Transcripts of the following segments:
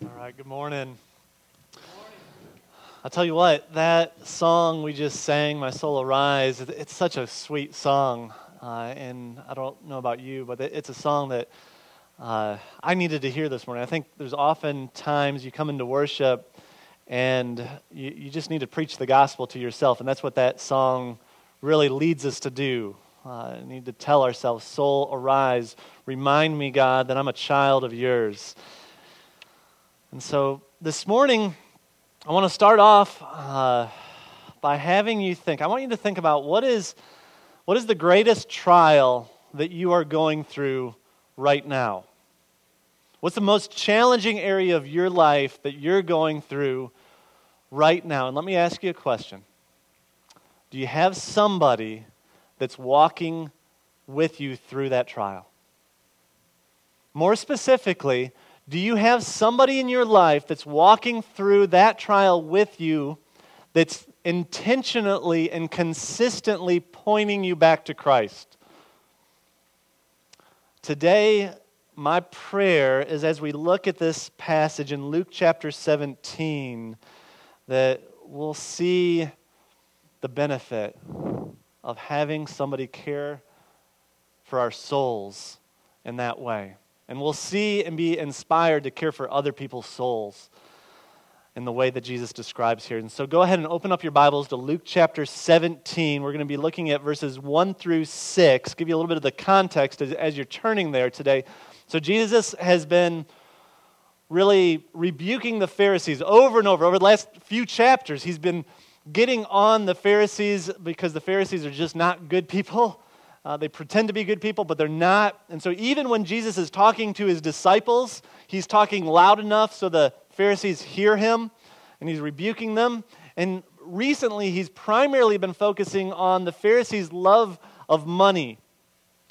All right, good morning. I'll tell you what, that song we just sang, My Soul Arise, it's such a sweet song. Uh, and I don't know about you, but it's a song that uh, I needed to hear this morning. I think there's often times you come into worship and you, you just need to preach the gospel to yourself. And that's what that song really leads us to do. Uh, need to tell ourselves, Soul, arise. Remind me, God, that I'm a child of yours. And so this morning, I want to start off uh, by having you think. I want you to think about what is, what is the greatest trial that you are going through right now? What's the most challenging area of your life that you're going through right now? And let me ask you a question Do you have somebody that's walking with you through that trial? More specifically, do you have somebody in your life that's walking through that trial with you that's intentionally and consistently pointing you back to Christ? Today, my prayer is as we look at this passage in Luke chapter 17, that we'll see the benefit of having somebody care for our souls in that way. And we'll see and be inspired to care for other people's souls in the way that Jesus describes here. And so go ahead and open up your Bibles to Luke chapter 17. We're going to be looking at verses 1 through 6, give you a little bit of the context as, as you're turning there today. So Jesus has been really rebuking the Pharisees over and over. Over the last few chapters, he's been getting on the Pharisees because the Pharisees are just not good people. Uh, they pretend to be good people, but they're not. And so, even when Jesus is talking to his disciples, he's talking loud enough so the Pharisees hear him and he's rebuking them. And recently, he's primarily been focusing on the Pharisees' love of money.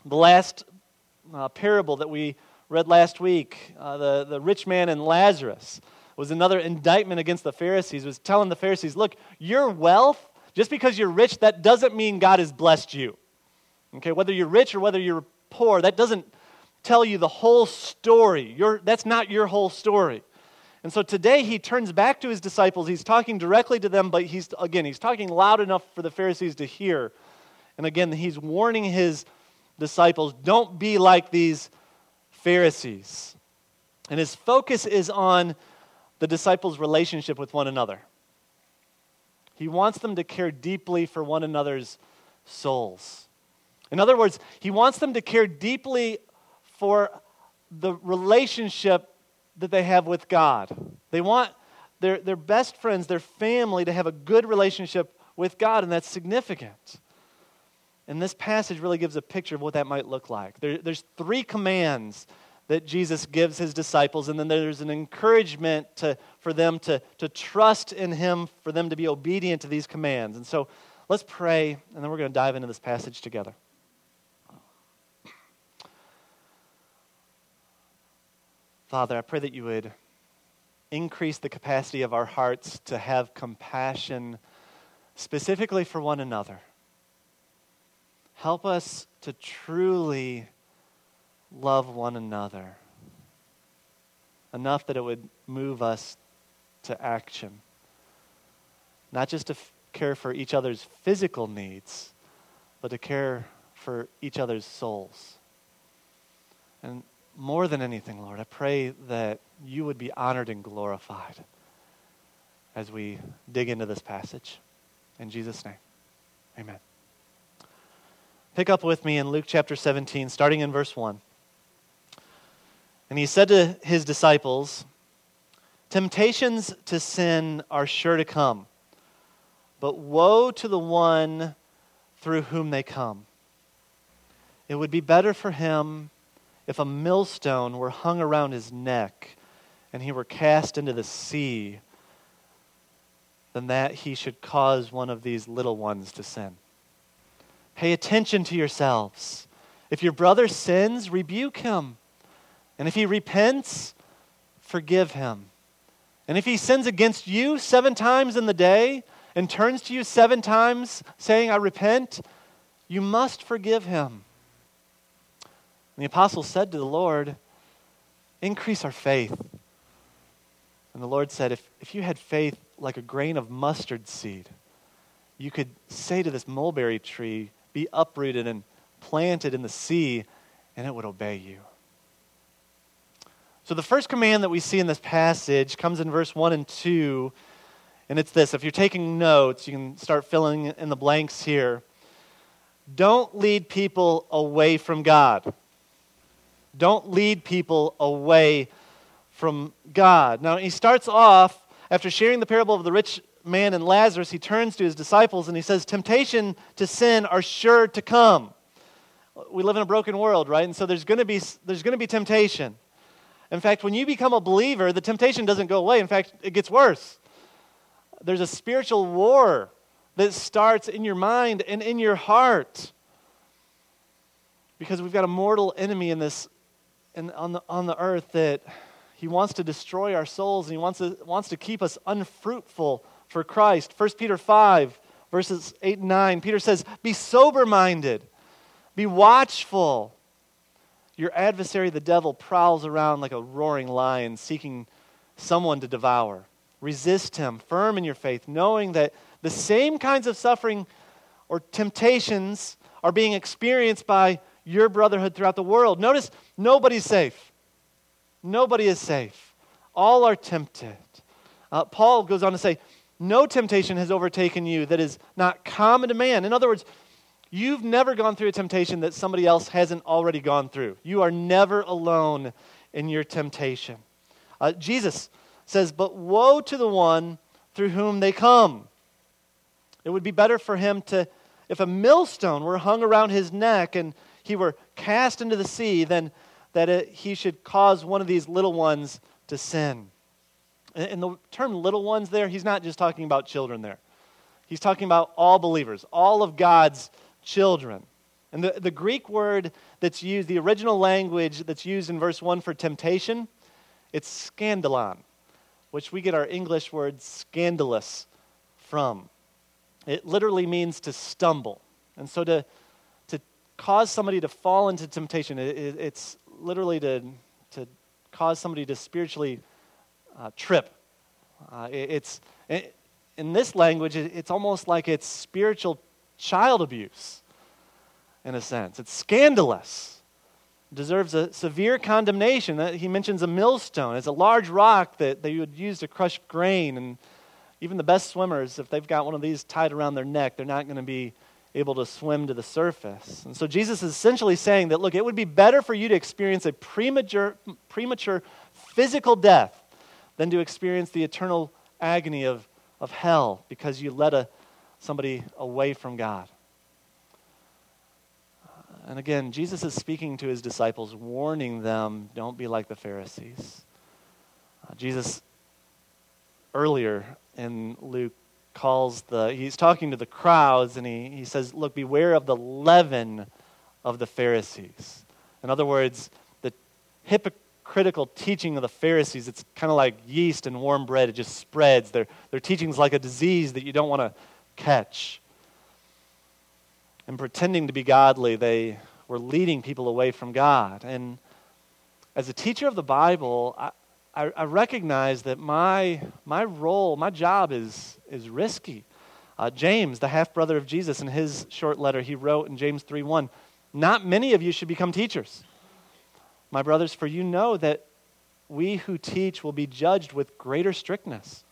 The last uh, parable that we read last week, uh, the, the rich man and Lazarus, was another indictment against the Pharisees, was telling the Pharisees, look, your wealth, just because you're rich, that doesn't mean God has blessed you. Okay, whether you're rich or whether you're poor, that doesn't tell you the whole story. That's not your whole story. And so today he turns back to his disciples. He's talking directly to them, but he's, again, he's talking loud enough for the Pharisees to hear. And again, he's warning his disciples don't be like these Pharisees. And his focus is on the disciples' relationship with one another. He wants them to care deeply for one another's souls. In other words, he wants them to care deeply for the relationship that they have with God. They want their, their best friends, their family, to have a good relationship with God, and that's significant. And this passage really gives a picture of what that might look like. There, there's three commands that Jesus gives his disciples, and then there's an encouragement to, for them to, to trust in him, for them to be obedient to these commands. And so let's pray, and then we're going to dive into this passage together. Father, I pray that you would increase the capacity of our hearts to have compassion specifically for one another. Help us to truly love one another enough that it would move us to action. Not just to f- care for each other's physical needs, but to care for each other's souls. And more than anything, Lord, I pray that you would be honored and glorified as we dig into this passage. In Jesus' name, amen. Pick up with me in Luke chapter 17, starting in verse 1. And he said to his disciples, Temptations to sin are sure to come, but woe to the one through whom they come. It would be better for him if a millstone were hung around his neck and he were cast into the sea, than that he should cause one of these little ones to sin. Pay attention to yourselves. If your brother sins, rebuke him. And if he repents, forgive him. And if he sins against you seven times in the day and turns to you seven times saying, I repent, you must forgive him. And the apostle said to the Lord, Increase our faith. And the Lord said, if, if you had faith like a grain of mustard seed, you could say to this mulberry tree, Be uprooted and planted in the sea, and it would obey you. So, the first command that we see in this passage comes in verse 1 and 2, and it's this. If you're taking notes, you can start filling in the blanks here. Don't lead people away from God. Don't lead people away from God. Now, he starts off, after sharing the parable of the rich man and Lazarus, he turns to his disciples and he says, Temptation to sin are sure to come. We live in a broken world, right? And so there's going to be, there's going to be temptation. In fact, when you become a believer, the temptation doesn't go away. In fact, it gets worse. There's a spiritual war that starts in your mind and in your heart. Because we've got a mortal enemy in this in, on, the, on the earth that he wants to destroy our souls and he wants to, wants to keep us unfruitful for Christ. 1 Peter 5, verses 8 and 9, Peter says, Be sober minded, be watchful. Your adversary, the devil, prowls around like a roaring lion seeking someone to devour. Resist him, firm in your faith, knowing that the same kinds of suffering or temptations are being experienced by your brotherhood throughout the world. Notice nobody's safe. Nobody is safe. All are tempted. Uh, Paul goes on to say, No temptation has overtaken you that is not common to man. In other words, you've never gone through a temptation that somebody else hasn't already gone through. You are never alone in your temptation. Uh, Jesus says, But woe to the one through whom they come. It would be better for him to, if a millstone were hung around his neck and he were cast into the sea than that it, he should cause one of these little ones to sin. And the term little ones there, he's not just talking about children there. He's talking about all believers, all of God's children. And the, the Greek word that's used, the original language that's used in verse 1 for temptation, it's scandalon, which we get our English word scandalous from. It literally means to stumble. And so to, to cause somebody to fall into temptation. It, it, it's literally to, to cause somebody to spiritually uh, trip. Uh, it, it's, in this language, it's almost like it's spiritual child abuse, in a sense. It's scandalous. Deserves a severe condemnation. He mentions a millstone. It's a large rock that they would use to crush grain. And even the best swimmers, if they've got one of these tied around their neck, they're not going to be able to swim to the surface. And so Jesus is essentially saying that, look, it would be better for you to experience a premature, premature physical death than to experience the eternal agony of, of hell because you led a, somebody away from God. And again, Jesus is speaking to his disciples, warning them don't be like the Pharisees. Uh, Jesus, earlier in Luke calls the, he's talking to the crowds and he, he says, Look, beware of the leaven of the Pharisees. In other words, the hypocritical teaching of the Pharisees, it's kind of like yeast and warm bread, it just spreads. Their, their teaching's like a disease that you don't want to catch. And pretending to be godly, they were leading people away from God. And as a teacher of the Bible, I, I, I recognize that my, my role, my job is, is risky. Uh, James, the half brother of Jesus, in his short letter, he wrote in James 3 1, Not many of you should become teachers. My brothers, for you know that we who teach will be judged with greater strictness.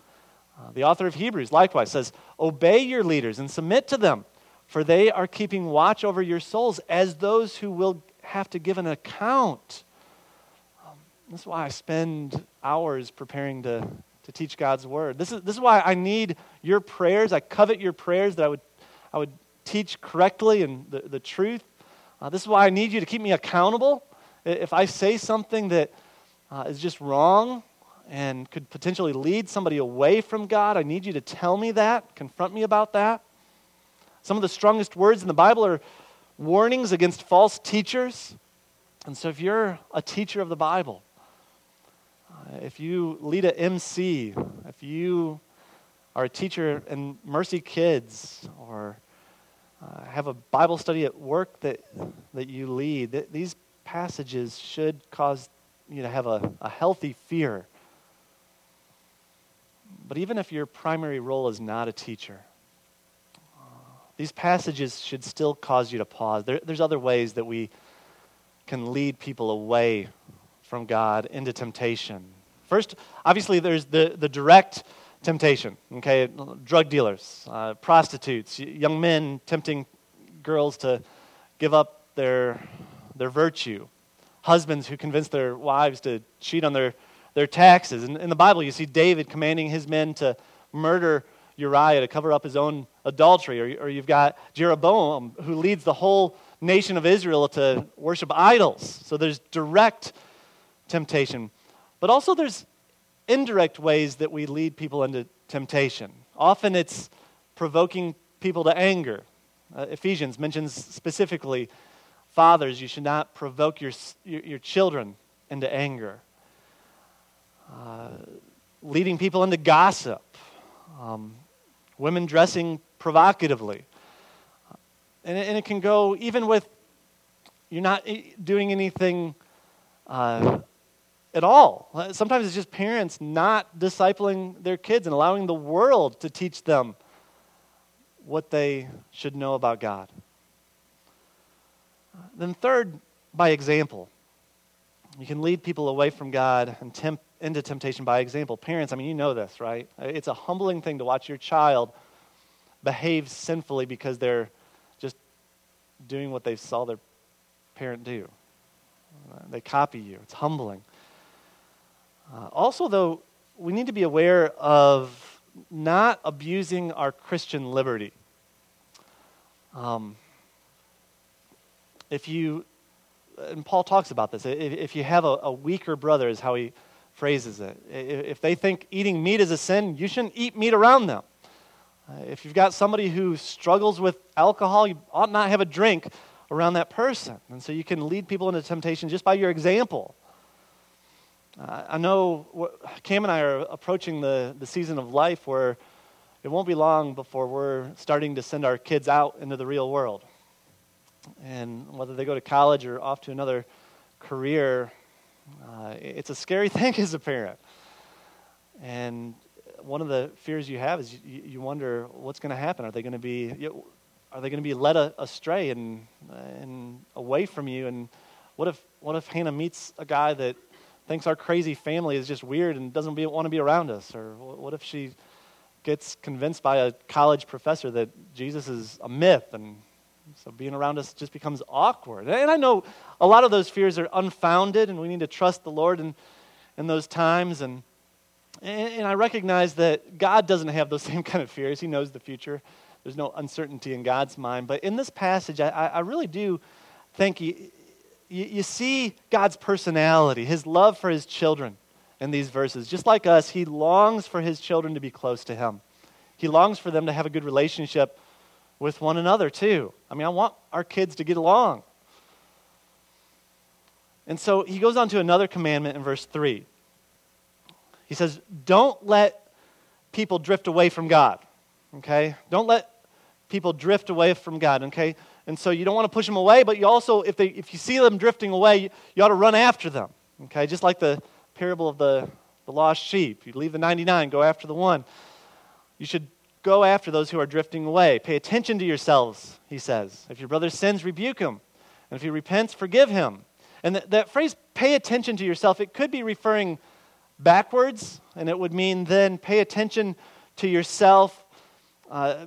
Uh, the author of Hebrews likewise says, Obey your leaders and submit to them, for they are keeping watch over your souls as those who will have to give an account. This is why I spend hours preparing to, to teach God's word. This is, this is why I need your prayers. I covet your prayers that I would, I would teach correctly and the, the truth. Uh, this is why I need you to keep me accountable. If I say something that uh, is just wrong and could potentially lead somebody away from God, I need you to tell me that, confront me about that. Some of the strongest words in the Bible are warnings against false teachers. And so if you're a teacher of the Bible, if you lead a MC, if you are a teacher in Mercy Kids, or uh, have a Bible study at work that, that you lead, th- these passages should cause you to have a, a healthy fear. But even if your primary role is not a teacher, these passages should still cause you to pause. There, there's other ways that we can lead people away from God into temptation. First, obviously, there's the, the direct temptation, okay? Drug dealers, uh, prostitutes, young men tempting girls to give up their, their virtue, husbands who convince their wives to cheat on their, their taxes. In, in the Bible, you see David commanding his men to murder Uriah to cover up his own adultery, or, or you've got Jeroboam who leads the whole nation of Israel to worship idols. So there's direct temptation. But also there's indirect ways that we lead people into temptation. Often it's provoking people to anger. Uh, Ephesians mentions specifically, fathers, you should not provoke your, your, your children into anger. Uh, leading people into gossip. Um, women dressing provocatively. And it, and it, can go even with you're not doing anything uh, at all. Sometimes it's just parents not discipling their kids and allowing the world to teach them what they should know about God. Then, third, by example. You can lead people away from God and tempt into temptation by example. Parents, I mean, you know this, right? It's a humbling thing to watch your child behave sinfully because they're just doing what they saw their parent do. They copy you. It's humbling. Uh, also, though, we need to be aware of not abusing our Christian liberty. Um, if you, and Paul talks about this, if, if you have a, a, weaker brother, is how he phrases it. If they think eating meat is a sin, you shouldn't eat meat around them. Uh, if you've got somebody who struggles with alcohol, you ought not have a drink around that person. And so you can lead people into temptation just by your example. Uh, I know Cam and I are approaching the, the season of life where it won't be long before we're starting to send our kids out into the real world. And whether they go to college or off to another career, uh, it's a scary thing as a parent. And one of the fears you have is you, you wonder what's going to happen. Are they going to be are they going to be led astray and and away from you? And what if what if Hannah meets a guy that thinks our crazy family is just weird and doesn't be, want to be around us? Or what if she gets convinced by a college professor that Jesus is a myth and so being around us just becomes awkward. And I know a lot of those fears are unfounded and we need to trust the Lord in, in those times. And and I recognize that God doesn't have those same kind of fears. He knows the future. There's no uncertainty in God's mind. But in this passage, I, I really do think you, you, you see God's personality, his love for his children in these verses. Just like us, he longs for his children to be close to him. He longs for them to have a good relationship with one another, too. I mean, I want our kids to get along. And so he goes on to another commandment in verse 3. He says, Don't let people drift away from God. Okay? Don't let people drift away from God. Okay? And so you don't want to push them away, but you also, if, they, if you see them drifting away, you, you ought to run after them. Okay? Just like the parable of the, the lost sheep. You leave the 99, go after the one. You should go after those who are drifting away. Pay attention to yourselves, he says. If your brother sins, rebuke him. And if he repents, forgive him. And th- that phrase, pay attention to yourself, it could be referring backwards, and it would mean then pay attention to yourself. Uh,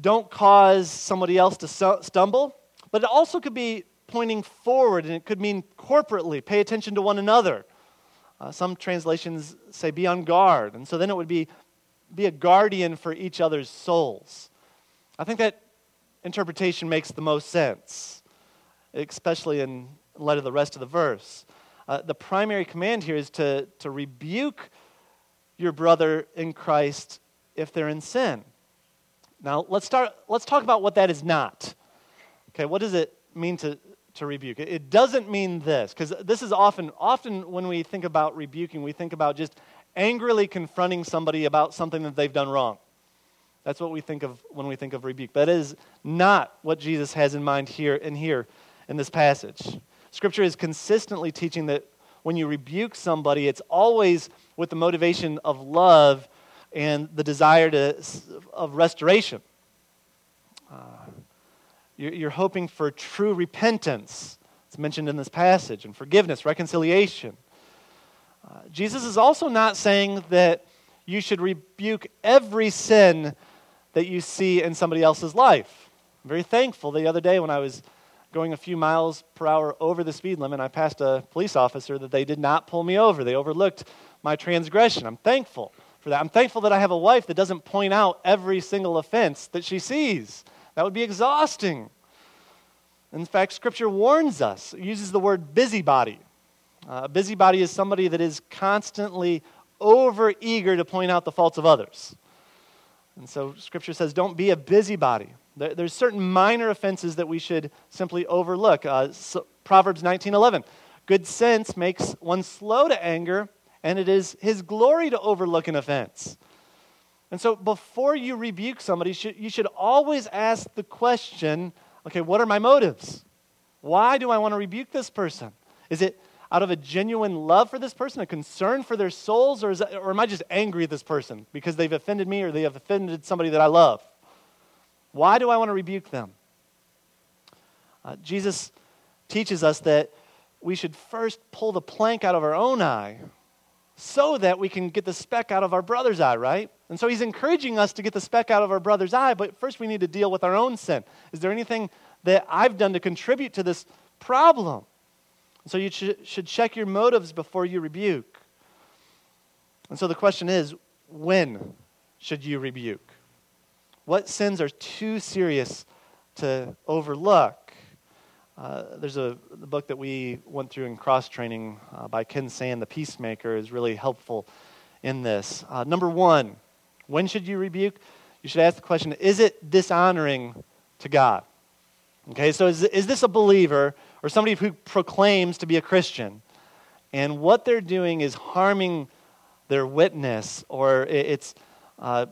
don't cause somebody else to stumble. But it also could be pointing forward, and it could mean corporately pay attention to one another. Uh, some translations say be on guard. And so then it would be be a guardian for each other's souls. I think that interpretation makes the most sense, especially in light of the rest of the verse. Uh, the primary command here is to, to rebuke your brother in Christ if they're in sin. Now, let's, start, let's talk about what that is not. Okay, what does it mean to, to rebuke? It, doesn't mean this, because this is often, often when we think about rebuking, we think about just angrily confronting somebody about something that they've done wrong. That's what we think of when we think of rebuke. That is not what Jesus has in mind here and here in this passage. Scripture is consistently teaching that when you rebuke somebody, it's always with the motivation of love and the desire to, of restoration. Uh, you're, you're hoping for true repentance. It's mentioned in this passage, and forgiveness, reconciliation. Uh, Jesus is also not saying that you should rebuke every sin that you see in somebody else's life. I'm very thankful the other day when I was going a few miles per hour over the speed limit, I passed a police officer that they did not pull me over. They overlooked my transgression. I'm thankful for that. I'm thankful that I have a wife that doesn't point out every single offense that she sees. That would be exhausting. In fact, Scripture warns us, uses the word busybody. Uh, a busybody is somebody that is constantly over eager to point out the faults of others. And so Scripture says, don't be a busybody. There, there's certain minor offenses that we should simply overlook. Uh, so Proverbs 19:11, good sense makes one slow to anger, and it is his glory to overlook an offense. And so before you rebuke somebody, you should always ask the question okay, what are my motives? Why do I want to rebuke this person? Is it out of a genuine love for this person, a concern for their souls, or, that, or am I just angry at this person because they've offended me or they have offended somebody that I love? Why do I want to rebuke them? Uh, Jesus teaches us that we should first pull the plank out of our own eye so that we can get the speck out of our brother's eye, right? And so he's encouraging us to get the speck out of our brother's eye, but first we need to deal with our own sin. Is there anything that I've done to contribute to this problem? So you should, should check your motives before you rebuke. And so the question is when should you rebuke? What sins are too serious to overlook? Uh, there's a the book that we went through in cross training uh, by Ken Sande, The Peacemaker, is really helpful in this. Uh, number one, when should you rebuke? You should ask the question is it dishonoring to God? Okay, so is, is this a believer or somebody who proclaims to be a Christian and what they're doing is harming their witness or it's uh,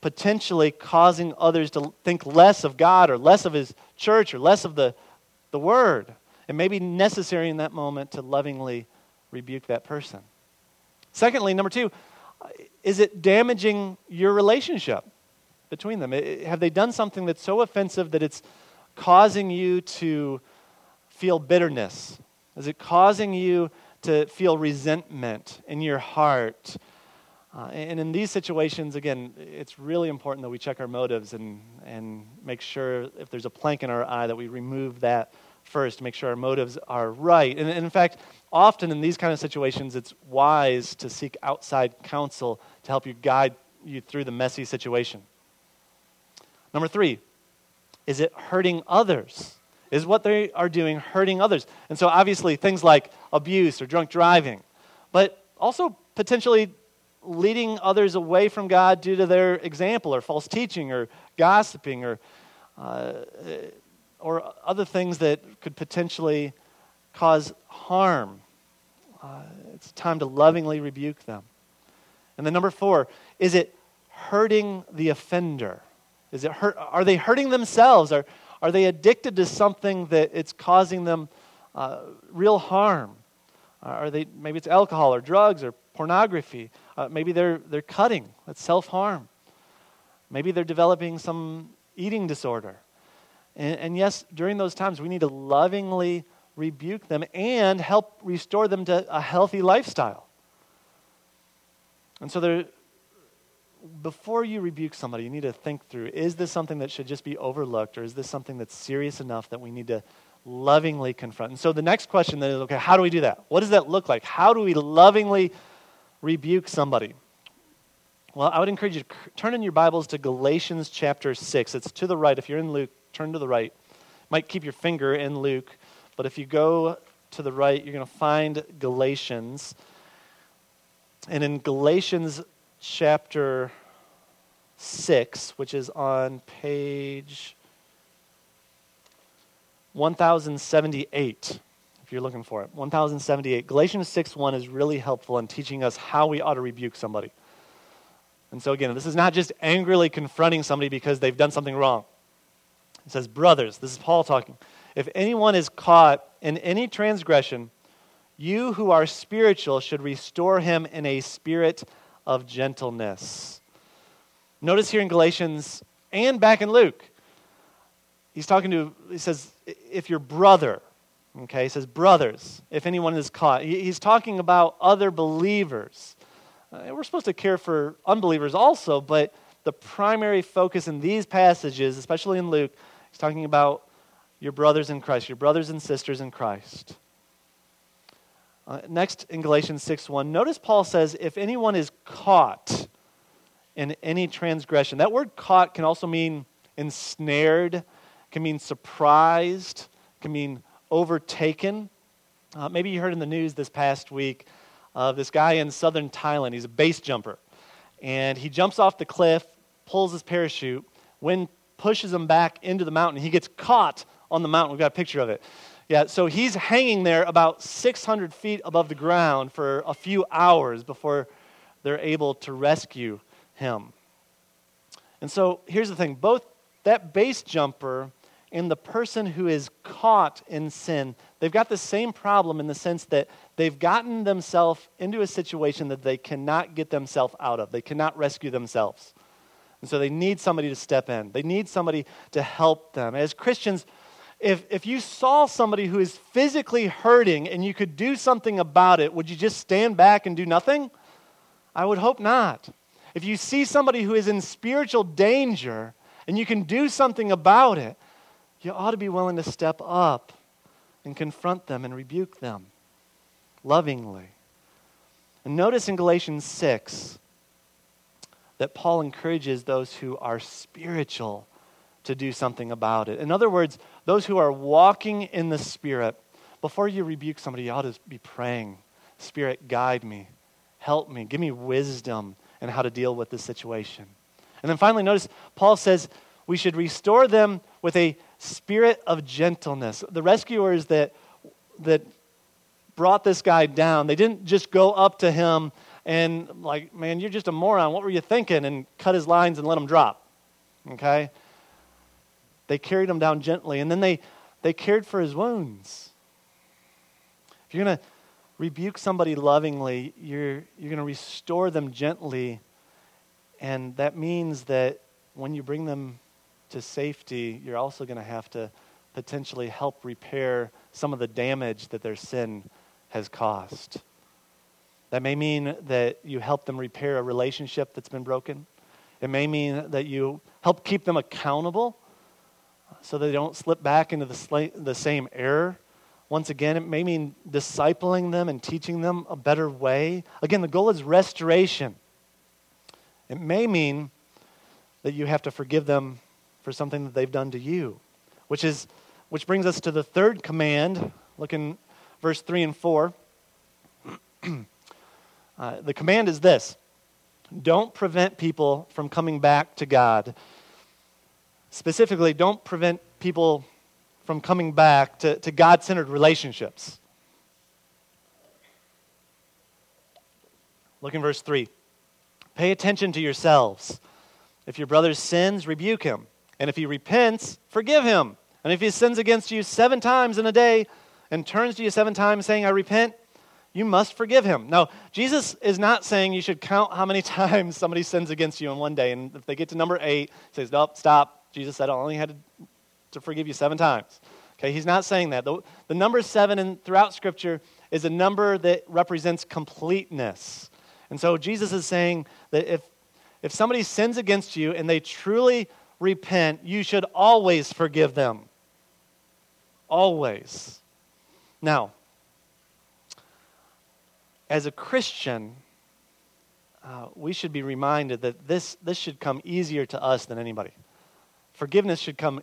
potentially causing others to think less of God or less of His church or less of the the word. It may be necessary in that moment to lovingly rebuke that person. Secondly, number two, is it damaging your relationship between them? Have they done something that's so offensive that it's causing you to feel bitterness? Is it causing you to feel resentment in your heart? Uh, and in these situations, again, it's really important that we check our motives and, and make sure if there's a plank in our eye that we remove that first, make sure our motives are right. And, and in fact, often in these kind of situations, it's wise to seek outside counsel to help you guide you through the messy situation. Number three, is it hurting others? Is what they are doing hurting others? And so, obviously, things like abuse or drunk driving, but also potentially leading others away from God due to their example or false teaching or gossiping or, uh, or other things that could potentially cause harm. Uh, it's time to lovingly rebuke them. And then, number four, is it hurting the offender? Is it hurt, are they hurting themselves? Are, are they addicted to something that it's causing them uh, real harm? Are they, maybe it's alcohol or drugs or pornography. Uh, maybe they're, they're cutting. That's self harm. Maybe they're developing some eating disorder. And, and, yes, during those times, we need to lovingly rebuke them and help restore them to a healthy lifestyle. And so, there, before you rebuke somebody, you need to think through is this something that should just be overlooked, or is this something that's serious enough that we need to lovingly confront? And so, the next question then is okay, how do we do that? What does that look like? How do we lovingly rebuke somebody? Well, I would encourage you to turn in your Bibles to Galatians chapter 6. It's to the right. If you're in Luke, turn to the right. Might keep your finger in Luke, but if you go to the right, you're going to find Galatians. And in Galatians chapter 6, which is on page 1078 if you're looking for it. 1078. Galatians 6 1 is really helpful in teaching us how we ought to rebuke somebody. And so, again, this is not just angrily confronting somebody because they've done something wrong. It says, Brothers, this is Paul talking. If anyone is caught in any transgression, you who are spiritual should restore him in a spirit of gentleness. Notice here in Galatians and back in Luke, he's talking to, he says, if your brother, okay, he says, brothers, if anyone is caught. He's talking about other believers. Uh, we're supposed to care for unbelievers also, but the primary focus in these passages, especially in Luke, he's talking about your brothers in Christ, your brothers and sisters in Christ. Uh, next in Galatians 6 1, notice Paul says, if anyone is caught in any transgression. That word caught can also mean ensnared, can mean surprised, can mean overtaken. Uh, maybe you heard in the news this past week of this guy in southern Thailand. He's a base jumper. And he jumps off the cliff, pulls his parachute. Wind pushes him back into the mountain. He gets caught on the mountain. We've got a picture of it. Yeah, so he's hanging there about 600 feet above the ground for a few hours before they're able to rescue him. And so here's the thing both that base jumper and the person who is caught in sin, they've got the same problem in the sense that they've gotten themselves into a situation that they cannot get themselves out of. They cannot rescue themselves. And so they need somebody to step in, they need somebody to help them. As Christians, if, if you saw somebody who is physically hurting and you could do something about it, would you just stand back and do nothing? I would hope not. If you see somebody who is in spiritual danger and you can do something about it, you ought to be willing to step up and confront them and rebuke them lovingly. And notice in Galatians 6 that Paul encourages those who are spiritual to do something about it. In other words, those who are walking in the Spirit, before you rebuke somebody, you ought to be praying Spirit, guide me, help me, give me wisdom and how to deal with this situation. And then finally, notice Paul says we should restore them with a spirit of gentleness. The rescuers that, that brought this guy down, they didn't just go up to him and, like, man, you're just a moron. What were you thinking? And cut his lines and let him drop. Okay? They carried him down gently, and then they, they cared for his wounds. If you're going to rebuke somebody lovingly, you're, you're going to restore them gently. And that means that when you bring them to safety, you're also going to have to potentially help repair some of the damage that their sin has caused. That may mean that you help them repair a relationship that's been broken. It may mean that you help keep them accountable so they don't slip back into the, sl- the same error once again, it may mean discipling them and teaching them a better way. Again, the goal is restoration. It may mean that you have to forgive them for something that they've done to you, which is which brings us to the third command. Look in verse 3 and 4. uh, the command is this don't prevent people from coming back to God. Specifically, don't prevent people from coming back to, to God centered relationships. Look in verse 3. Pay attention to yourselves. If your brother sins, rebuke him. And if he repents, forgive him. And if he sins against you seven times in a day and turns to you seven times saying, I repent, you must forgive him. Now, Jesus is not saying you should count how many times somebody sins against you in one day. And if they get to number eight, he says, Nope, stop. Jesus said I only had to forgive you seven times. Okay, he's not saying that. The, the number seven in, throughout Scripture is a number that represents completeness. And so Jesus is saying that if, if somebody sins against you and they truly repent, you should always forgive them. Always. Now, as a Christian, uh, we should be reminded that this, this should come easier to us than anybody. Forgiveness should come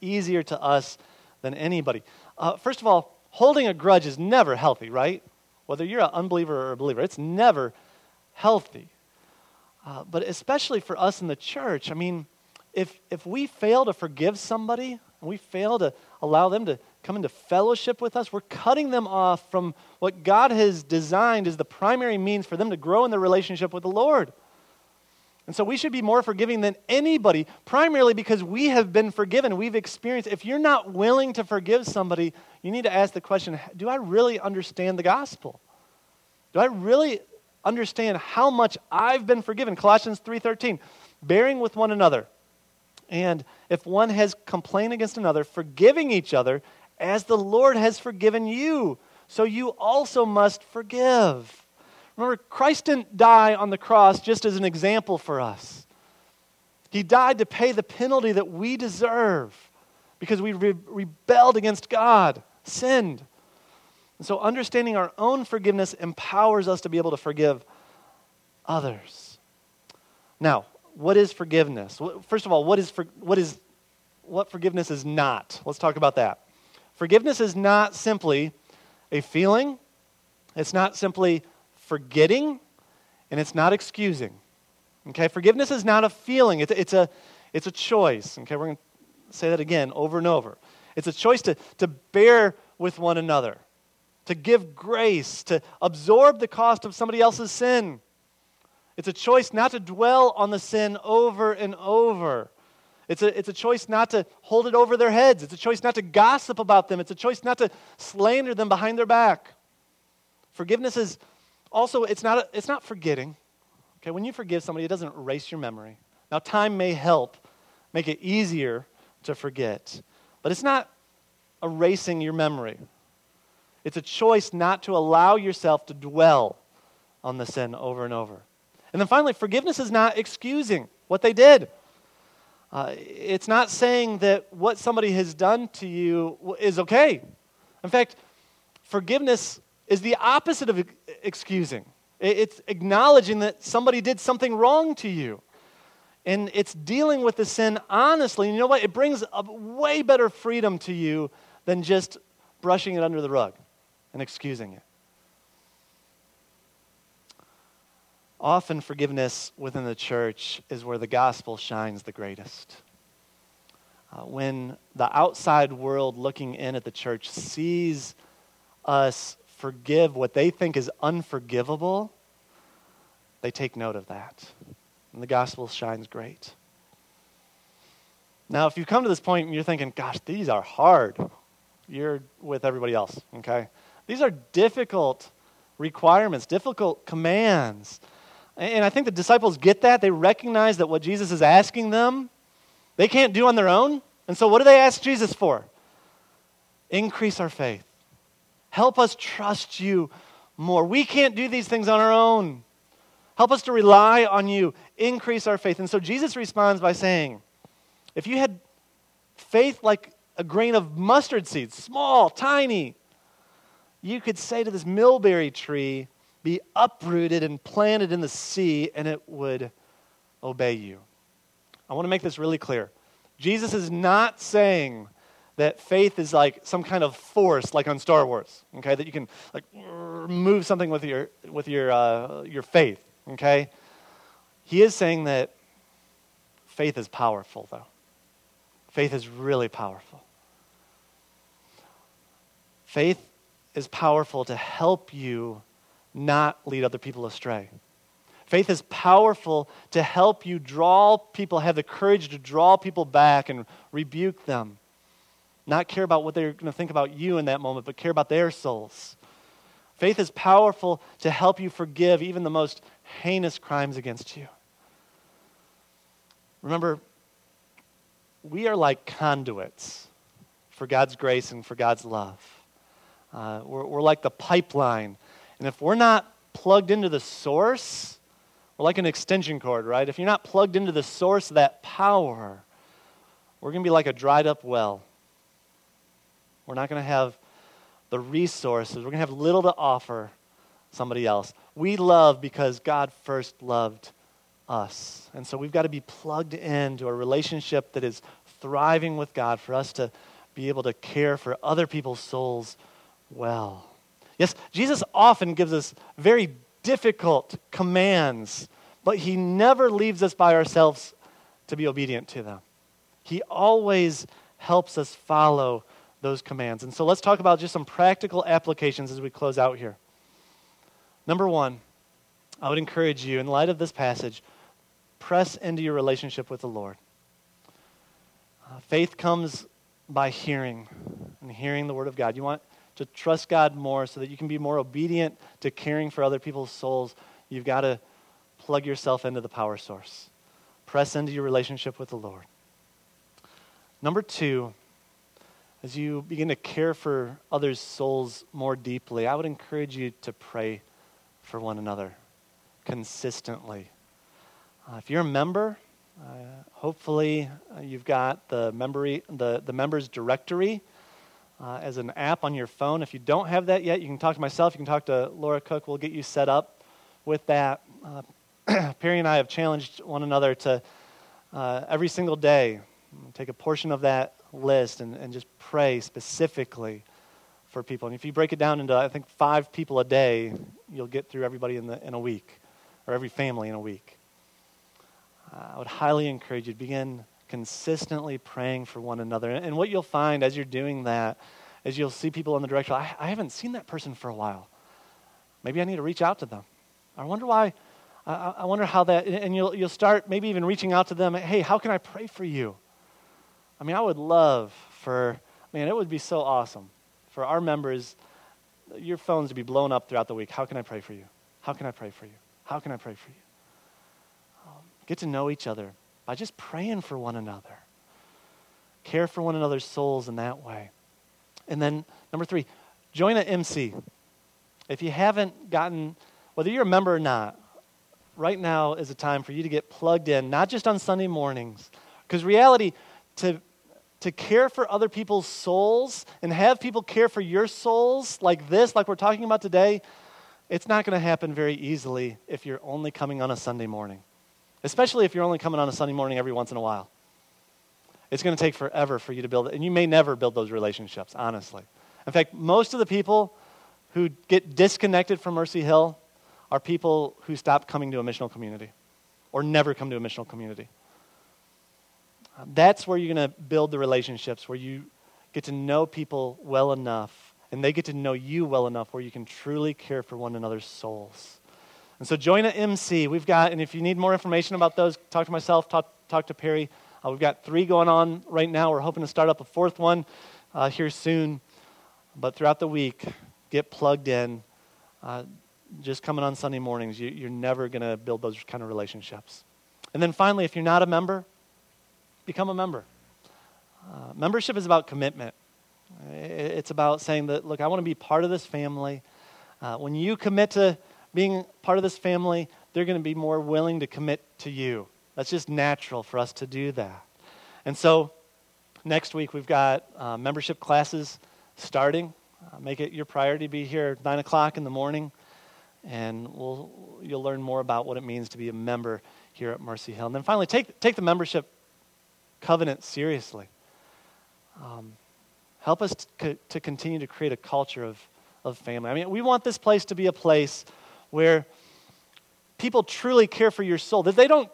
easier to us than anybody. Uh, first of all, holding a grudge is never healthy, right? Whether you're an unbeliever or a believer, it's never healthy. Uh, but especially for us in the church, I mean, if, if we fail to forgive somebody, and we fail to allow them to come into fellowship with us, we're cutting them off from what God has designed as the primary means for them to grow in their relationship with the Lord. And so we should be more forgiving than anybody, primarily because we have been forgiven. We've experienced. If you're not willing to forgive somebody, you need to ask the question Do I really understand the gospel? Do I really understand how much I've been forgiven. Colossians 3:13, bearing with one another. And if one has complained against another, forgiving each other as the Lord has forgiven you, so you also must forgive. Remember, Christ didn't die on the cross just as an example for us. He died to pay the penalty that we deserve because we re- rebelled against God, sinned. And so, understanding our own forgiveness empowers us to be able to forgive others. Now, what is forgiveness? First of all, what is, for, what is what forgiveness is not? Let's talk about that. Forgiveness is not simply a feeling. It's not simply forgetting, and it's not excusing. Okay, forgiveness is not a feeling. It's, it's a it's a choice. Okay, we're going to say that again over and over. It's a choice to, to bear with one another to give grace, to absorb the cost of somebody else's sin. It's a choice not to dwell on the sin over and over. It's a, it's a choice not to hold it over their heads. It's a choice not to gossip about them. It's a choice not to slander them behind their back. Forgiveness is also, it's not, a, it's not forgetting. Okay, when you forgive somebody, it doesn't erase your memory. Now, time may help make it easier to forget, but it's not erasing your memory. It's a choice not to allow yourself to dwell on the sin over and over. And then finally, forgiveness is not excusing what they did. Uh, it's not saying that what somebody has done to you is okay. In fact, forgiveness is the opposite of excusing. It's acknowledging that somebody did something wrong to you. And it's dealing with the sin honestly. And you know what? It brings a way better freedom to you than just brushing it under the rug and excusing it. Often, forgiveness within the church is where the gospel shines the greatest. Uh, when the outside world looking in at the church sees us forgive what they think is unforgivable, they take note of that. And the gospel shines great. Now, if you come to this point and you're thinking, gosh, these are hard, you're with everybody else, okay? These are difficult requirements, difficult commands. And I think the disciples get that. They recognize that what Jesus is asking them, they can't do on their own. And so, what do they ask Jesus for? Increase our faith. Help us trust you more. We can't do these things on our own. Help us to rely on you. Increase our faith. And so, Jesus responds by saying, If you had faith like a grain of mustard seed, small, tiny, you could say to this mulberry tree, be uprooted and planted in the sea, and it would obey you. I want to make this really clear. Jesus is not saying that faith is like some kind of force, like on Star Wars, okay? That you can like move something with your with your uh, your faith, okay? He is saying that faith is powerful, though. Faith is really powerful. Faith is powerful to help you not lead other people astray. Faith is powerful to help you draw people, have the courage to draw people back and rebuke them. Not care about what they're going to think about you in that moment, but care about their souls. Faith is powerful to help you forgive even the most heinous crimes against you. Remember, we are like conduits for God's grace and for God's love. Uh, we're, we're like the pipeline. And if we're not plugged into the source, we're like an extension cord, right? If you're not plugged into the source of that power, we're going to be like a dried up well. We're not going to have the resources. We're going to have little to offer somebody else. We love because God first loved us. And so we've got to be plugged into a relationship that is thriving with God for us to be able to care for other people's souls well. Yes, Jesus often gives us very difficult commands, but he never leaves us by ourselves to be obedient to them. He always helps us follow those commands. And so let's talk about just some practical applications as we close out here. Number one, I would encourage you, in light of this passage, press into your relationship with the Lord. Uh, faith comes by hearing and hearing the Word of God. You want to trust God more so that you can be more obedient to caring for other people's souls, you've got to plug yourself into the power source. Press into your relationship with the Lord. Number two, as you begin to care for others' souls more deeply, I would encourage you to pray for one another consistently. Uh, if you're a member, uh, hopefully uh, you've got the, membery, the, the members directory uh, as an app on your phone. If you don't have that yet, you can talk to myself, you can talk to Laura Cook. We'll get you set up with that. Uh, Perry and I have challenged one another to uh, every single day take a portion of that list and, and just pray specifically for people. And if you break it down into, I think, five people a day, you'll get through everybody in, the, in a week, or every family in a week. Uh, I would highly encourage you to begin consistently praying for one another. And, what you'll find as you're doing that is you'll see people in the direction, I, I haven't seen that person for a while. Maybe I need to reach out to them. I wonder why. I, I wonder how that, and you'll, you'll start maybe even reaching out to them. Hey, how can I pray for you? I mean, I would love for, man, it would be so awesome for our members, your phones to be blown up throughout the week. How can I pray for you? How can I pray for you? How can I pray for you? Um, get to know each other by just praying for one another. Care for one another's souls in that way. And then, number three, join an MC. If you haven't gotten, whether you're a member or not, right now is a time for you to get plugged in, not just on Sunday mornings. Because reality, to to care for other people's souls and have people care for your souls like this, like we're talking about today, it's not going to happen very easily if you're only coming on a Sunday morning, especially if you're only coming on a Sunday morning every once in a while. It's going to take forever for you to build it, and you may never build those relationships, honestly. In fact, most of the people who get disconnected from Mercy Hill are people who stop coming to a missional community or never come to a missional community. That's where you're going to build the relationships, where you get to know people well enough and they get to know you well enough where you can truly care for one another's souls. And so join an MC. We've got, and if you need more information about those, talk to myself, talk, talk to Perry. Uh, we've got three going on right now. We're hoping to start up a fourth one uh, here soon. But throughout the week, get plugged in. Uh, just coming on Sunday mornings, you, you're never going to build those kind of relationships. And then finally, if you're not a member, become a member. Uh, membership is about commitment. It's about saying that, look, I want to be part of this family. Uh, when you commit to being part of this family, they're going to be more willing to commit to you. That's just natural for us to do that. And so, next week we've got uh, membership classes starting. Uh, make it your priority to be here at 9 o'clock in the morning, and we'll, you'll learn more about what it means to be a member here at Mercy Hill. And then finally, take, take the membership covenant seriously. Um, help us to, to continue to create a culture of, of family. I mean, we want this place to be a place where people truly care for your soul. That they don't,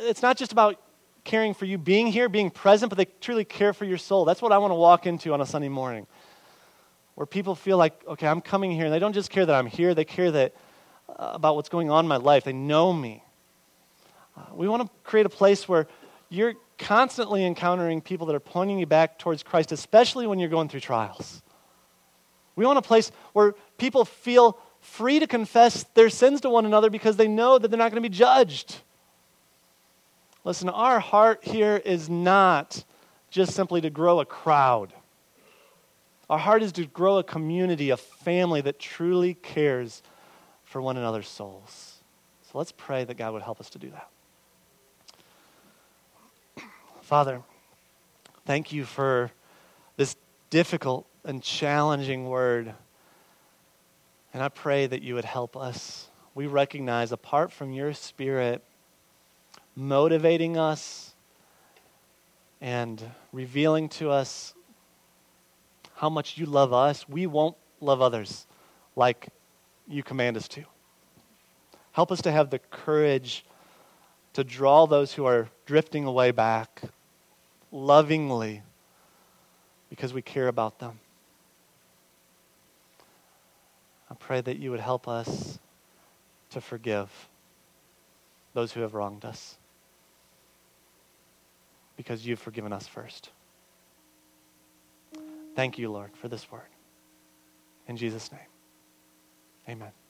it's not just about caring for you being here, being present, but they truly care for your soul. That's what I want to walk into on a Sunday morning. Where people feel like, okay, I'm coming here, and they don't just care that I'm here, they care that, uh, about what's going on in my life. They know me. Uh, we want to create a place where you're constantly encountering people that are pointing you back towards Christ, especially when you're going through trials. We want a place where people feel free to confess their sins to one another because they know that they're not going to be judged. Listen, our heart here is not just simply to grow a crowd. Our heart is to grow a community, a family that truly cares for one another's souls. So let's pray that God would help us to do that. Father, thank you for this difficult and challenging word. And I pray that you would help us. We recognize, apart from your spirit motivating us and revealing to us how much you love us, we won't love others like you command us to. Help us to have the courage to draw those who are drifting away back lovingly because we care about them. I pray that you would help us to forgive those who have wronged us because you've forgiven us first. Thank you, Lord, for this word. In Jesus' name, amen.